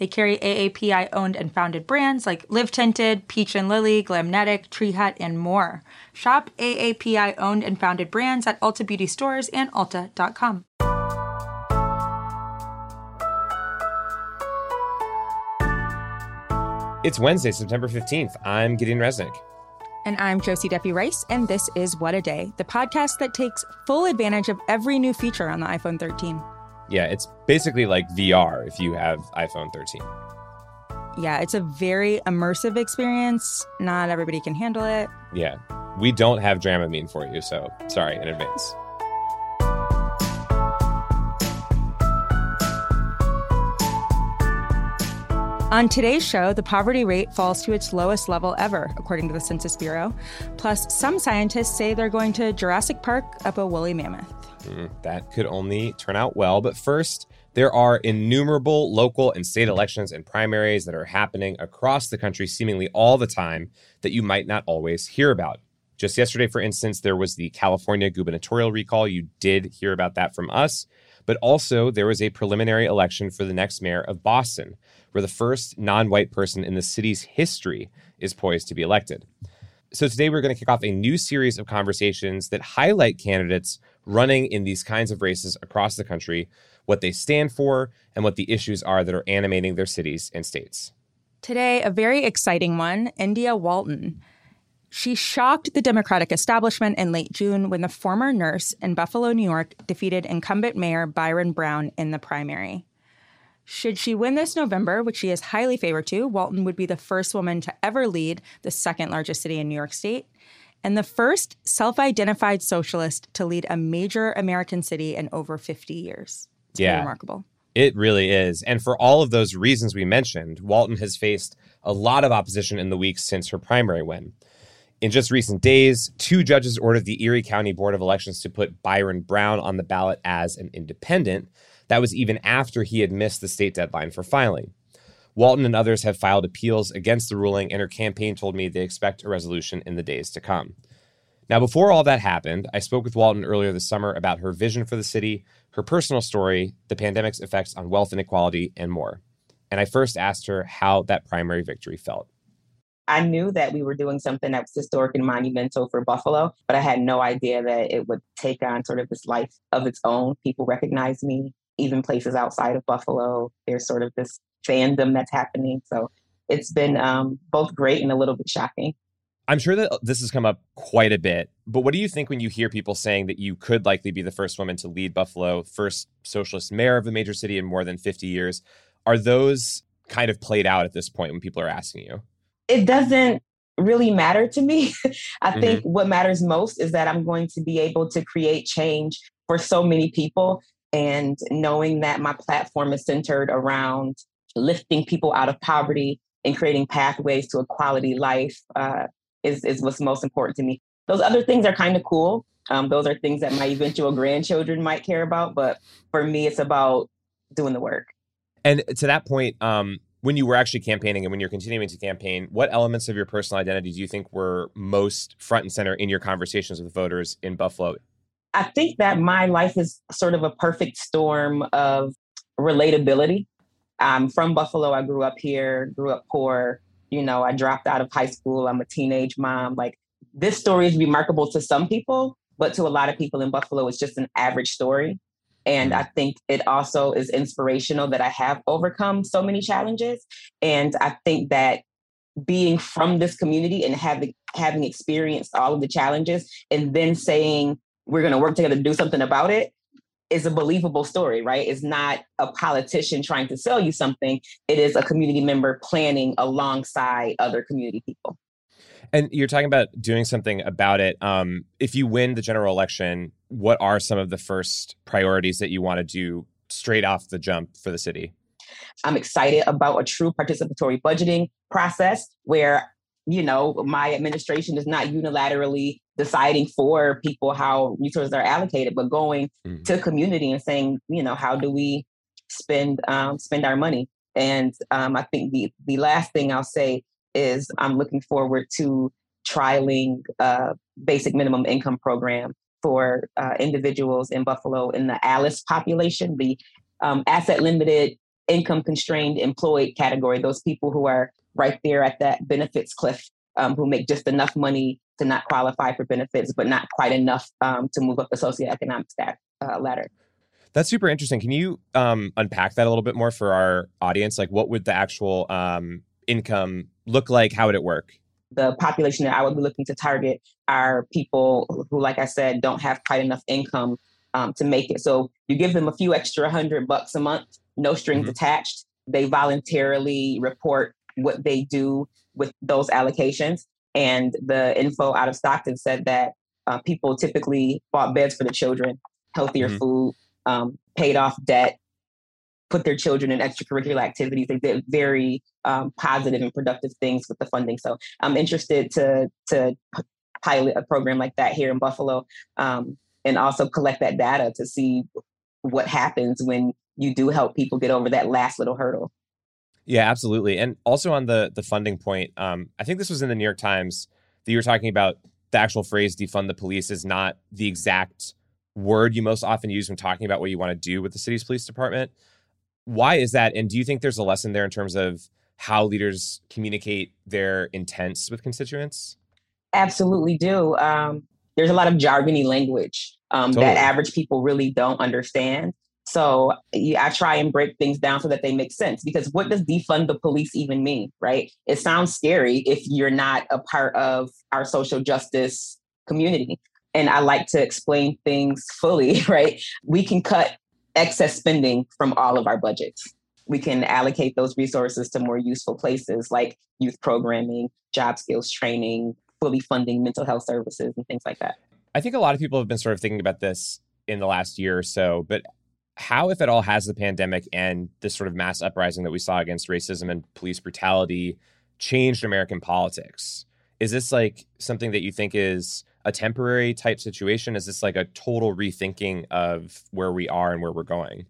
They carry AAPI owned and founded brands like Live Tinted, Peach and Lily, Glamnetic, Tree Hut, and more. Shop AAPI owned and founded brands at Ulta Beauty stores and Ulta.com. It's Wednesday, September 15th. I'm Gideon Resnick. And I'm Josie Duffy Rice, and this is What a Day, the podcast that takes full advantage of every new feature on the iPhone 13. Yeah, it's basically like VR if you have iPhone 13. Yeah, it's a very immersive experience. Not everybody can handle it. Yeah. We don't have Dramamine for you, so sorry in advance. On today's show, the poverty rate falls to its lowest level ever, according to the Census Bureau. Plus, some scientists say they're going to Jurassic Park up a woolly mammoth. Mm, that could only turn out well. But first, there are innumerable local and state elections and primaries that are happening across the country seemingly all the time that you might not always hear about. Just yesterday, for instance, there was the California gubernatorial recall. You did hear about that from us. But also, there was a preliminary election for the next mayor of Boston, where the first non white person in the city's history is poised to be elected. So, today we're going to kick off a new series of conversations that highlight candidates running in these kinds of races across the country, what they stand for, and what the issues are that are animating their cities and states. Today, a very exciting one India Walton. She shocked the Democratic establishment in late June when the former nurse in Buffalo, New York, defeated incumbent Mayor Byron Brown in the primary. Should she win this November, which she is highly favored to, Walton would be the first woman to ever lead the second largest city in New York State and the first self identified socialist to lead a major American city in over 50 years. It's yeah. remarkable. It really is. And for all of those reasons we mentioned, Walton has faced a lot of opposition in the weeks since her primary win. In just recent days, two judges ordered the Erie County Board of Elections to put Byron Brown on the ballot as an independent. That was even after he had missed the state deadline for filing. Walton and others have filed appeals against the ruling, and her campaign told me they expect a resolution in the days to come. Now, before all that happened, I spoke with Walton earlier this summer about her vision for the city, her personal story, the pandemic's effects on wealth inequality, and more. And I first asked her how that primary victory felt. I knew that we were doing something that was historic and monumental for Buffalo, but I had no idea that it would take on sort of this life of its own. People recognize me, even places outside of Buffalo. There's sort of this fandom that's happening. So it's been um, both great and a little bit shocking. I'm sure that this has come up quite a bit, but what do you think when you hear people saying that you could likely be the first woman to lead Buffalo, first socialist mayor of a major city in more than 50 years? Are those kind of played out at this point when people are asking you? It doesn't really matter to me. I mm-hmm. think what matters most is that I'm going to be able to create change for so many people and knowing that my platform is centered around lifting people out of poverty and creating pathways to a quality life uh, is, is what's most important to me. Those other things are kind of cool. Um, those are things that my eventual grandchildren might care about. But for me, it's about doing the work. And to that point, um, when you were actually campaigning and when you're continuing to campaign, what elements of your personal identity do you think were most front and center in your conversations with voters in Buffalo? I think that my life is sort of a perfect storm of relatability I'm from Buffalo. I grew up here, grew up poor. You know, I dropped out of high school. I'm a teenage mom. Like this story is remarkable to some people, but to a lot of people in Buffalo, it's just an average story. And I think it also is inspirational that I have overcome so many challenges. And I think that being from this community and having having experienced all of the challenges and then saying we're going to work together to do something about it is a believable story, right? It's not a politician trying to sell you something. It is a community member planning alongside other community people. And you're talking about doing something about it. Um, if you win the general election, what are some of the first priorities that you want to do straight off the jump for the city? I'm excited about a true participatory budgeting process where you know, my administration is not unilaterally deciding for people how resources are allocated, but going mm-hmm. to community and saying, you know, how do we spend um, spend our money? And um, I think the the last thing I'll say is I'm looking forward to trialing a basic minimum income program for uh, individuals in Buffalo in the ALICE population, the um, asset limited, income constrained employed category, those people who are right there at that benefits cliff, um, who make just enough money to not qualify for benefits, but not quite enough um, to move up the socioeconomic stack, uh, ladder. That's super interesting. Can you um, unpack that a little bit more for our audience? Like, what would the actual um, income look like? How would it work? The population that I would be looking to target are people who, like I said, don't have quite enough income um, to make it. So you give them a few extra hundred bucks a month, no strings mm-hmm. attached. They voluntarily report what they do with those allocations. And the info out of Stockton said that uh, people typically bought beds for the children, healthier mm-hmm. food, um, paid off debt, put their children in extracurricular activities. They did very um, positive and productive things with the funding. So I'm interested to to pilot a program like that here in Buffalo, um, and also collect that data to see what happens when you do help people get over that last little hurdle. Yeah, absolutely. And also on the the funding point, um, I think this was in the New York Times that you were talking about the actual phrase defund the police is not the exact word you most often use when talking about what you want to do with the city's police department. Why is that? And do you think there's a lesson there in terms of how leaders communicate their intents with constituents? Absolutely do. Um, there's a lot of jargony language um, totally. that average people really don't understand. So I try and break things down so that they make sense. Because what does defund the police even mean, right? It sounds scary if you're not a part of our social justice community. And I like to explain things fully, right? We can cut excess spending from all of our budgets. We can allocate those resources to more useful places like youth programming, job skills training, fully funding mental health services, and things like that. I think a lot of people have been sort of thinking about this in the last year or so, but how, if at all, has the pandemic and this sort of mass uprising that we saw against racism and police brutality changed American politics? Is this like something that you think is a temporary type situation? Is this like a total rethinking of where we are and where we're going?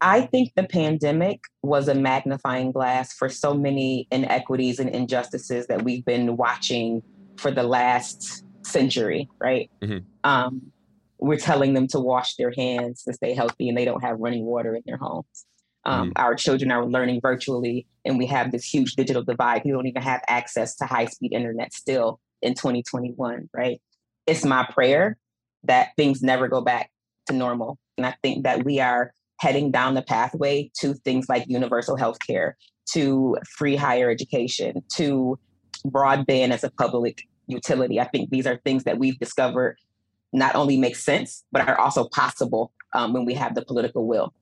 I think the pandemic was a magnifying glass for so many inequities and injustices that we've been watching for the last century, right? Mm-hmm. Um, we're telling them to wash their hands to stay healthy and they don't have running water in their homes. Um, mm-hmm. Our children are learning virtually, and we have this huge digital divide. We don't even have access to high speed internet still in 2021, right? It's my prayer that things never go back to normal. And I think that we are heading down the pathway to things like universal health care, to free higher education, to broadband as a public utility. I think these are things that we've discovered not only make sense, but are also possible um, when we have the political will.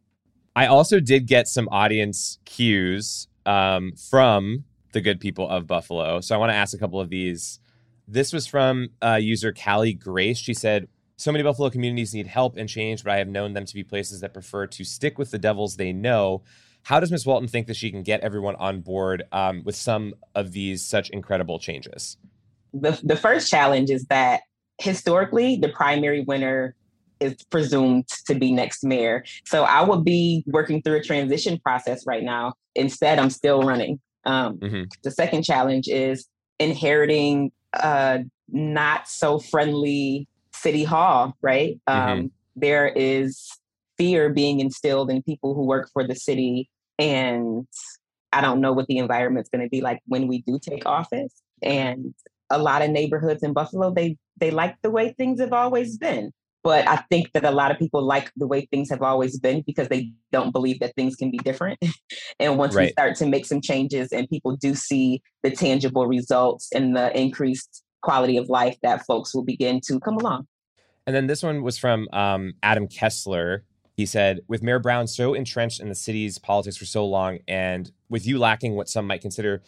I also did get some audience cues um, from the good people of Buffalo. So I want to ask a couple of these this was from uh, user Callie Grace. She said, So many Buffalo communities need help and change, but I have known them to be places that prefer to stick with the devils they know. How does Ms. Walton think that she can get everyone on board um, with some of these such incredible changes? The, the first challenge is that historically, the primary winner is presumed to be next mayor. So I would be working through a transition process right now. Instead, I'm still running. Um, mm-hmm. The second challenge is inheriting a not so friendly city hall, right? Mm-hmm. Um, there is fear being instilled in people who work for the city. And I don't know what the environment's going to be like when we do take office. And a lot of neighborhoods in Buffalo, they they like the way things have always been. But I think that a lot of people like the way things have always been because they don't believe that things can be different. and once right. we start to make some changes and people do see the tangible results and the increased quality of life that folks will begin to come along. And then this one was from um, Adam Kessler. He said, with Mayor Brown so entrenched in the city's politics for so long, and with you lacking what some might consider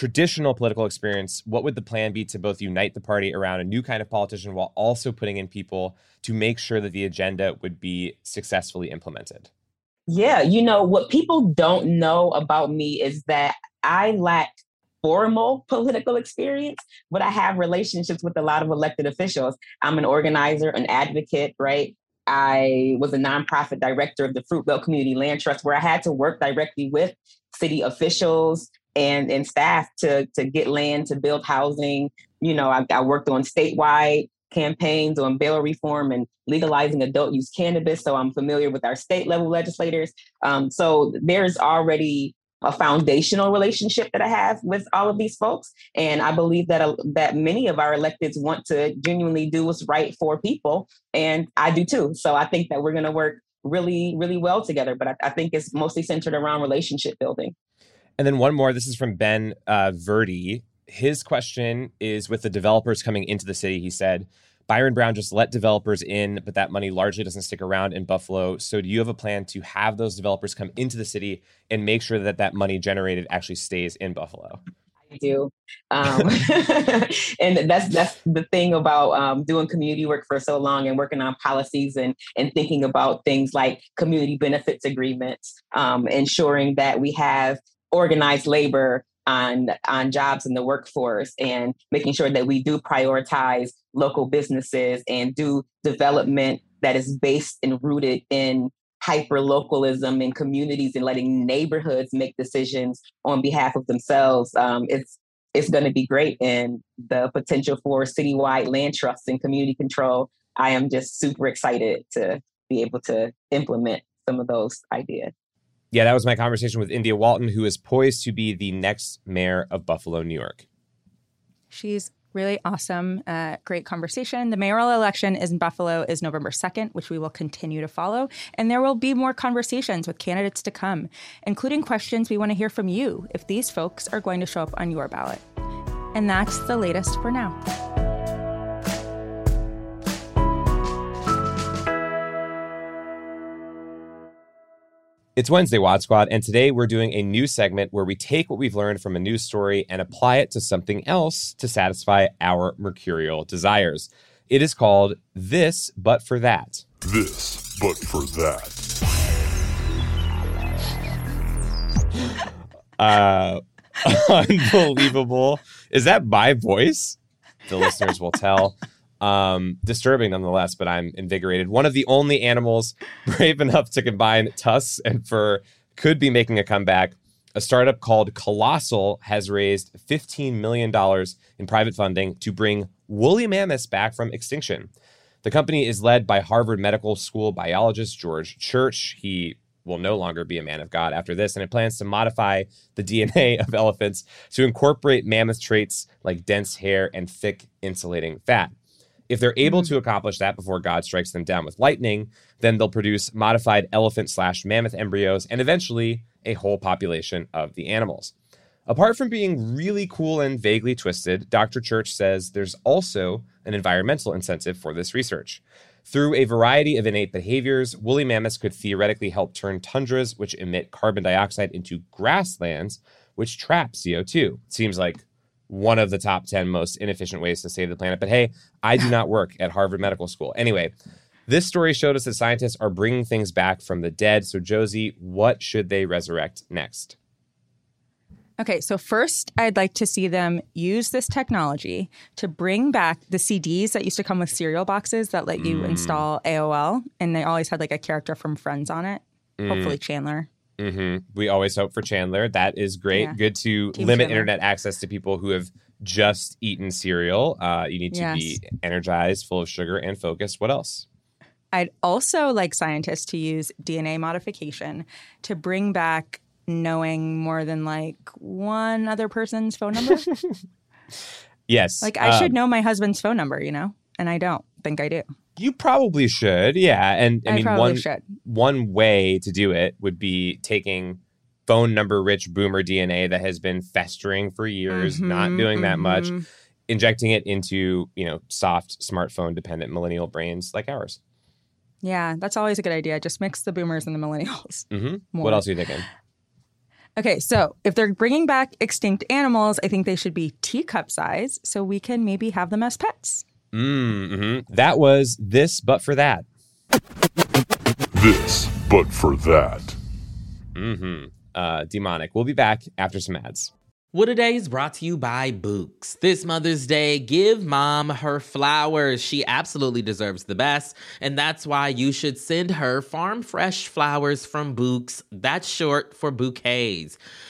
traditional political experience, what would the plan be to both unite the party around a new kind of politician while also putting in people to make sure that the agenda would be successfully implemented? Yeah, you know, what people don't know about me is that I lack formal political experience, but I have relationships with a lot of elected officials. I'm an organizer, an advocate, right? I was a nonprofit director of the Fruit Belt Community Land Trust, where I had to work directly with city officials and, and staff to, to get land to build housing. You know, I, I worked on statewide campaigns on bail reform and legalizing adult use cannabis. So I'm familiar with our state level legislators. Um, so there's already a foundational relationship that I have with all of these folks, and I believe that uh, that many of our electeds want to genuinely do what's right for people, and I do too. So I think that we're going to work really, really well together. But I, I, think it's mostly centered around relationship building. And then one more. This is from Ben uh, Verdi. His question is with the developers coming into the city. He said Byron Brown just let developers in, but that money largely doesn't stick around in Buffalo. So, do you have a plan to have those developers come into the city and make sure that that money generated actually stays in Buffalo? I do, um, and that's that's the thing about um, doing community work for so long and working on policies and and thinking about things like community benefits agreements, um, ensuring that we have organized labor on on jobs in the workforce and making sure that we do prioritize local businesses and do development that is based and rooted in hyper localism in communities and letting neighborhoods make decisions on behalf of themselves. Um, it's it's going to be great and the potential for citywide land trusts and community control i am just super excited to be able to implement some of those ideas yeah, that was my conversation with India Walton, who is poised to be the next mayor of Buffalo, New York. She's really awesome. Uh, great conversation. The mayoral election in Buffalo is November 2nd, which we will continue to follow. And there will be more conversations with candidates to come, including questions we want to hear from you if these folks are going to show up on your ballot. And that's the latest for now. It's Wednesday, WAD Squad, and today we're doing a new segment where we take what we've learned from a news story and apply it to something else to satisfy our mercurial desires. It is called This But For That. This But For That. uh, unbelievable. Is that my voice? The listeners will tell. Um, disturbing nonetheless, but I'm invigorated. One of the only animals brave enough to combine tusks and fur could be making a comeback. A startup called Colossal has raised $15 million in private funding to bring woolly mammoths back from extinction. The company is led by Harvard Medical School biologist George Church. He will no longer be a man of God after this, and it plans to modify the DNA of elephants to incorporate mammoth traits like dense hair and thick insulating fat. If they're able mm-hmm. to accomplish that before God strikes them down with lightning, then they'll produce modified elephant slash mammoth embryos and eventually a whole population of the animals. Apart from being really cool and vaguely twisted, Dr. Church says there's also an environmental incentive for this research. Through a variety of innate behaviors, woolly mammoths could theoretically help turn tundras, which emit carbon dioxide, into grasslands, which trap CO2. It seems like one of the top 10 most inefficient ways to save the planet. But hey, I do not work at Harvard Medical School. Anyway, this story showed us that scientists are bringing things back from the dead. So, Josie, what should they resurrect next? Okay, so first, I'd like to see them use this technology to bring back the CDs that used to come with cereal boxes that let you mm. install AOL, and they always had like a character from Friends on it. Mm. Hopefully, Chandler. Mm-hmm. We always hope for Chandler. That is great. Yeah. Good to Team limit Chandler. internet access to people who have just eaten cereal. Uh, you need to yes. be energized, full of sugar, and focused. What else? I'd also like scientists to use DNA modification to bring back knowing more than like one other person's phone number. yes. Like I um, should know my husband's phone number, you know, and I don't think I do. You probably should, yeah. And I, I mean, one should. one way to do it would be taking phone number rich boomer DNA that has been festering for years, mm-hmm, not doing mm-hmm. that much, mm-hmm. injecting it into you know soft smartphone dependent millennial brains like ours. Yeah, that's always a good idea. Just mix the boomers and the millennials. Mm-hmm. What else are you thinking? Okay, so if they're bringing back extinct animals, I think they should be teacup size so we can maybe have them as pets. Mm-hmm. That was this, but for that. This, but for that. Mm-hmm. Uh, demonic. We'll be back after some ads. What a Day is brought to you by Bouqs. This Mother's Day, give mom her flowers. She absolutely deserves the best, and that's why you should send her farm fresh flowers from Bouqs. That's short for bouquets.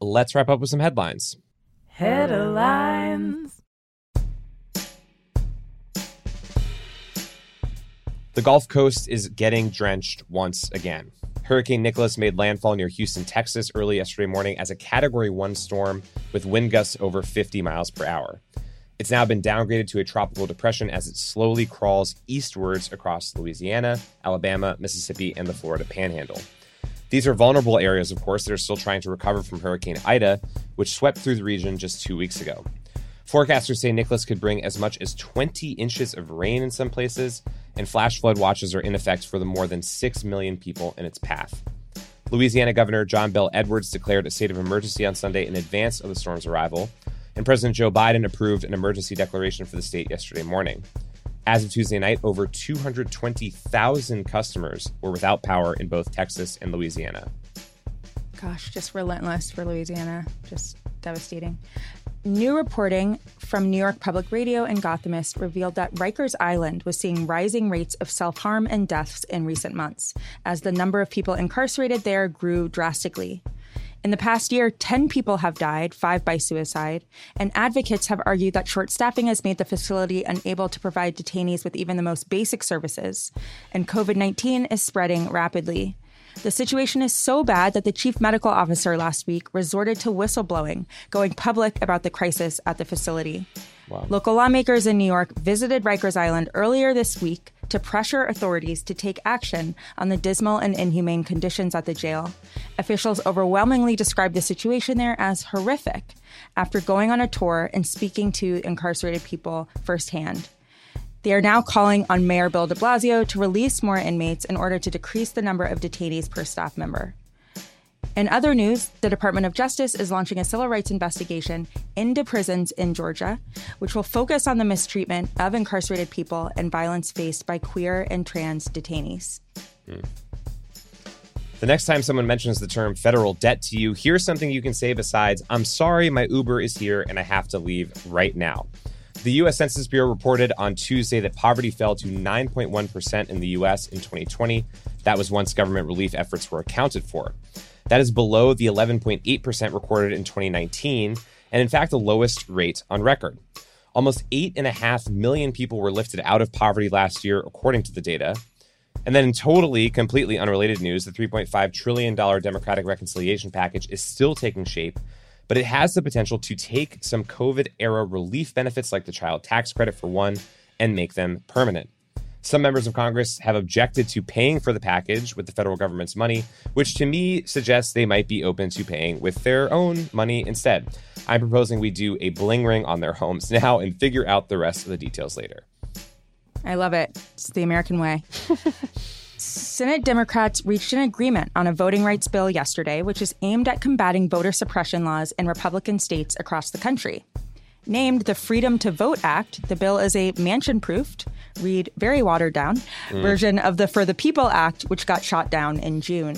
let's wrap up with some headlines. Headlines. The Gulf Coast is getting drenched once again. Hurricane Nicholas made landfall near Houston, Texas early yesterday morning as a Category 1 storm with wind gusts over 50 miles per hour. It's now been downgraded to a tropical depression as it slowly crawls eastwards across Louisiana, Alabama, Mississippi, and the Florida panhandle. These are vulnerable areas, of course, that are still trying to recover from Hurricane Ida, which swept through the region just two weeks ago. Forecasters say Nicholas could bring as much as 20 inches of rain in some places, and flash flood watches are in effect for the more than 6 million people in its path. Louisiana Governor John Bel Edwards declared a state of emergency on Sunday in advance of the storm's arrival, and President Joe Biden approved an emergency declaration for the state yesterday morning. As of Tuesday night, over 220,000 customers were without power in both Texas and Louisiana. Gosh, just relentless for Louisiana. Just devastating. New reporting from New York Public Radio and Gothamist revealed that Rikers Island was seeing rising rates of self harm and deaths in recent months, as the number of people incarcerated there grew drastically. In the past year, 10 people have died, five by suicide, and advocates have argued that short staffing has made the facility unable to provide detainees with even the most basic services, and COVID 19 is spreading rapidly. The situation is so bad that the chief medical officer last week resorted to whistleblowing, going public about the crisis at the facility. Wow. Local lawmakers in New York visited Rikers Island earlier this week to pressure authorities to take action on the dismal and inhumane conditions at the jail. Officials overwhelmingly described the situation there as horrific after going on a tour and speaking to incarcerated people firsthand. They are now calling on Mayor Bill de Blasio to release more inmates in order to decrease the number of detainees per staff member. In other news, the Department of Justice is launching a civil rights investigation into prisons in Georgia, which will focus on the mistreatment of incarcerated people and violence faced by queer and trans detainees. Hmm. The next time someone mentions the term federal debt to you, here's something you can say besides, I'm sorry, my Uber is here and I have to leave right now. The U.S. Census Bureau reported on Tuesday that poverty fell to 9.1% in the U.S. in 2020. That was once government relief efforts were accounted for. That is below the 11.8% recorded in 2019, and in fact, the lowest rate on record. Almost 8.5 million people were lifted out of poverty last year, according to the data. And then, in totally, completely unrelated news, the $3.5 trillion Democratic reconciliation package is still taking shape, but it has the potential to take some COVID era relief benefits like the child tax credit for one and make them permanent. Some members of Congress have objected to paying for the package with the federal government's money, which to me suggests they might be open to paying with their own money instead. I'm proposing we do a bling ring on their homes now and figure out the rest of the details later. I love it. It's the American way. Senate Democrats reached an agreement on a voting rights bill yesterday, which is aimed at combating voter suppression laws in Republican states across the country. Named the Freedom to Vote Act, the bill is a Manchin proofed, read very watered down, mm. version of the For the People Act, which got shot down in June.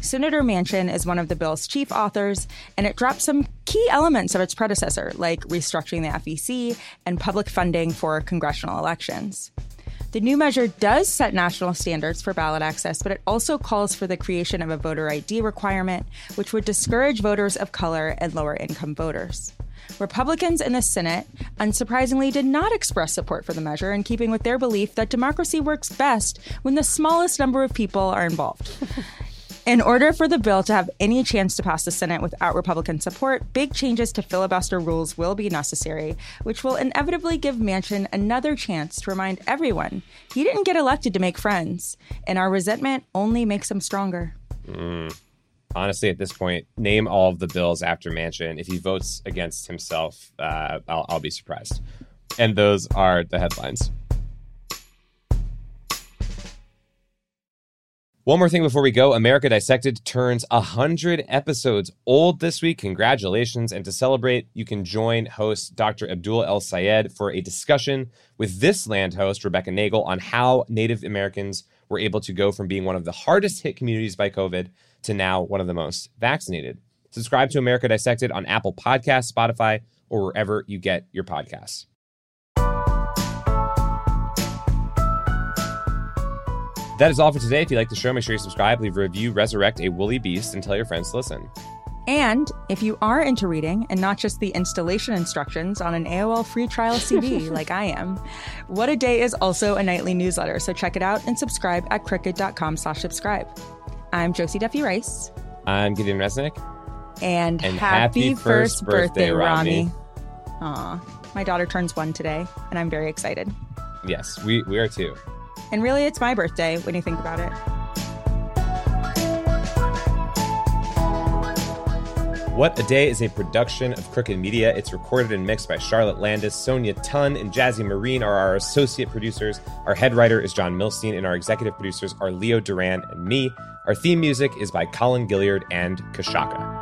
Senator Manchin is one of the bill's chief authors, and it drops some key elements of its predecessor, like restructuring the FEC and public funding for congressional elections. The new measure does set national standards for ballot access, but it also calls for the creation of a voter ID requirement, which would discourage voters of color and lower income voters. Republicans in the Senate, unsurprisingly, did not express support for the measure in keeping with their belief that democracy works best when the smallest number of people are involved. In order for the bill to have any chance to pass the Senate without Republican support, big changes to filibuster rules will be necessary, which will inevitably give Manchin another chance to remind everyone he didn't get elected to make friends, and our resentment only makes him stronger. Mm. Honestly, at this point, name all of the bills after Manchin. If he votes against himself, uh, I'll, I'll be surprised. And those are the headlines. One more thing before we go America Dissected turns 100 episodes old this week. Congratulations. And to celebrate, you can join host Dr. Abdul El-Sayed for a discussion with this land host, Rebecca Nagle, on how Native Americans were able to go from being one of the hardest hit communities by COVID to now one of the most vaccinated. Subscribe to America Dissected on Apple Podcasts, Spotify, or wherever you get your podcasts. That is all for today. If you like the show, make sure you subscribe, leave a review, resurrect a woolly beast, and tell your friends to listen. And if you are into reading and not just the installation instructions on an AOL free trial CD like I am, What a Day is also a nightly newsletter. So check it out and subscribe at crooked.com slash subscribe. I'm Josie Duffy Rice. I'm Gideon Resnick. And, and happy, happy, first, birthday, birthday Rami. Aw, my daughter turns one today, and I'm very excited. Yes, we, we are too. And really, it's my birthday when you think about it. What a Day is a production of Crooked Media. It's recorded and mixed by Charlotte Landis. Sonia Tun and Jazzy Marine are our associate producers. Our head writer is John Milstein, and our executive producers are Leo Duran and me. Our theme music is by Colin Gilliard and Kashaka.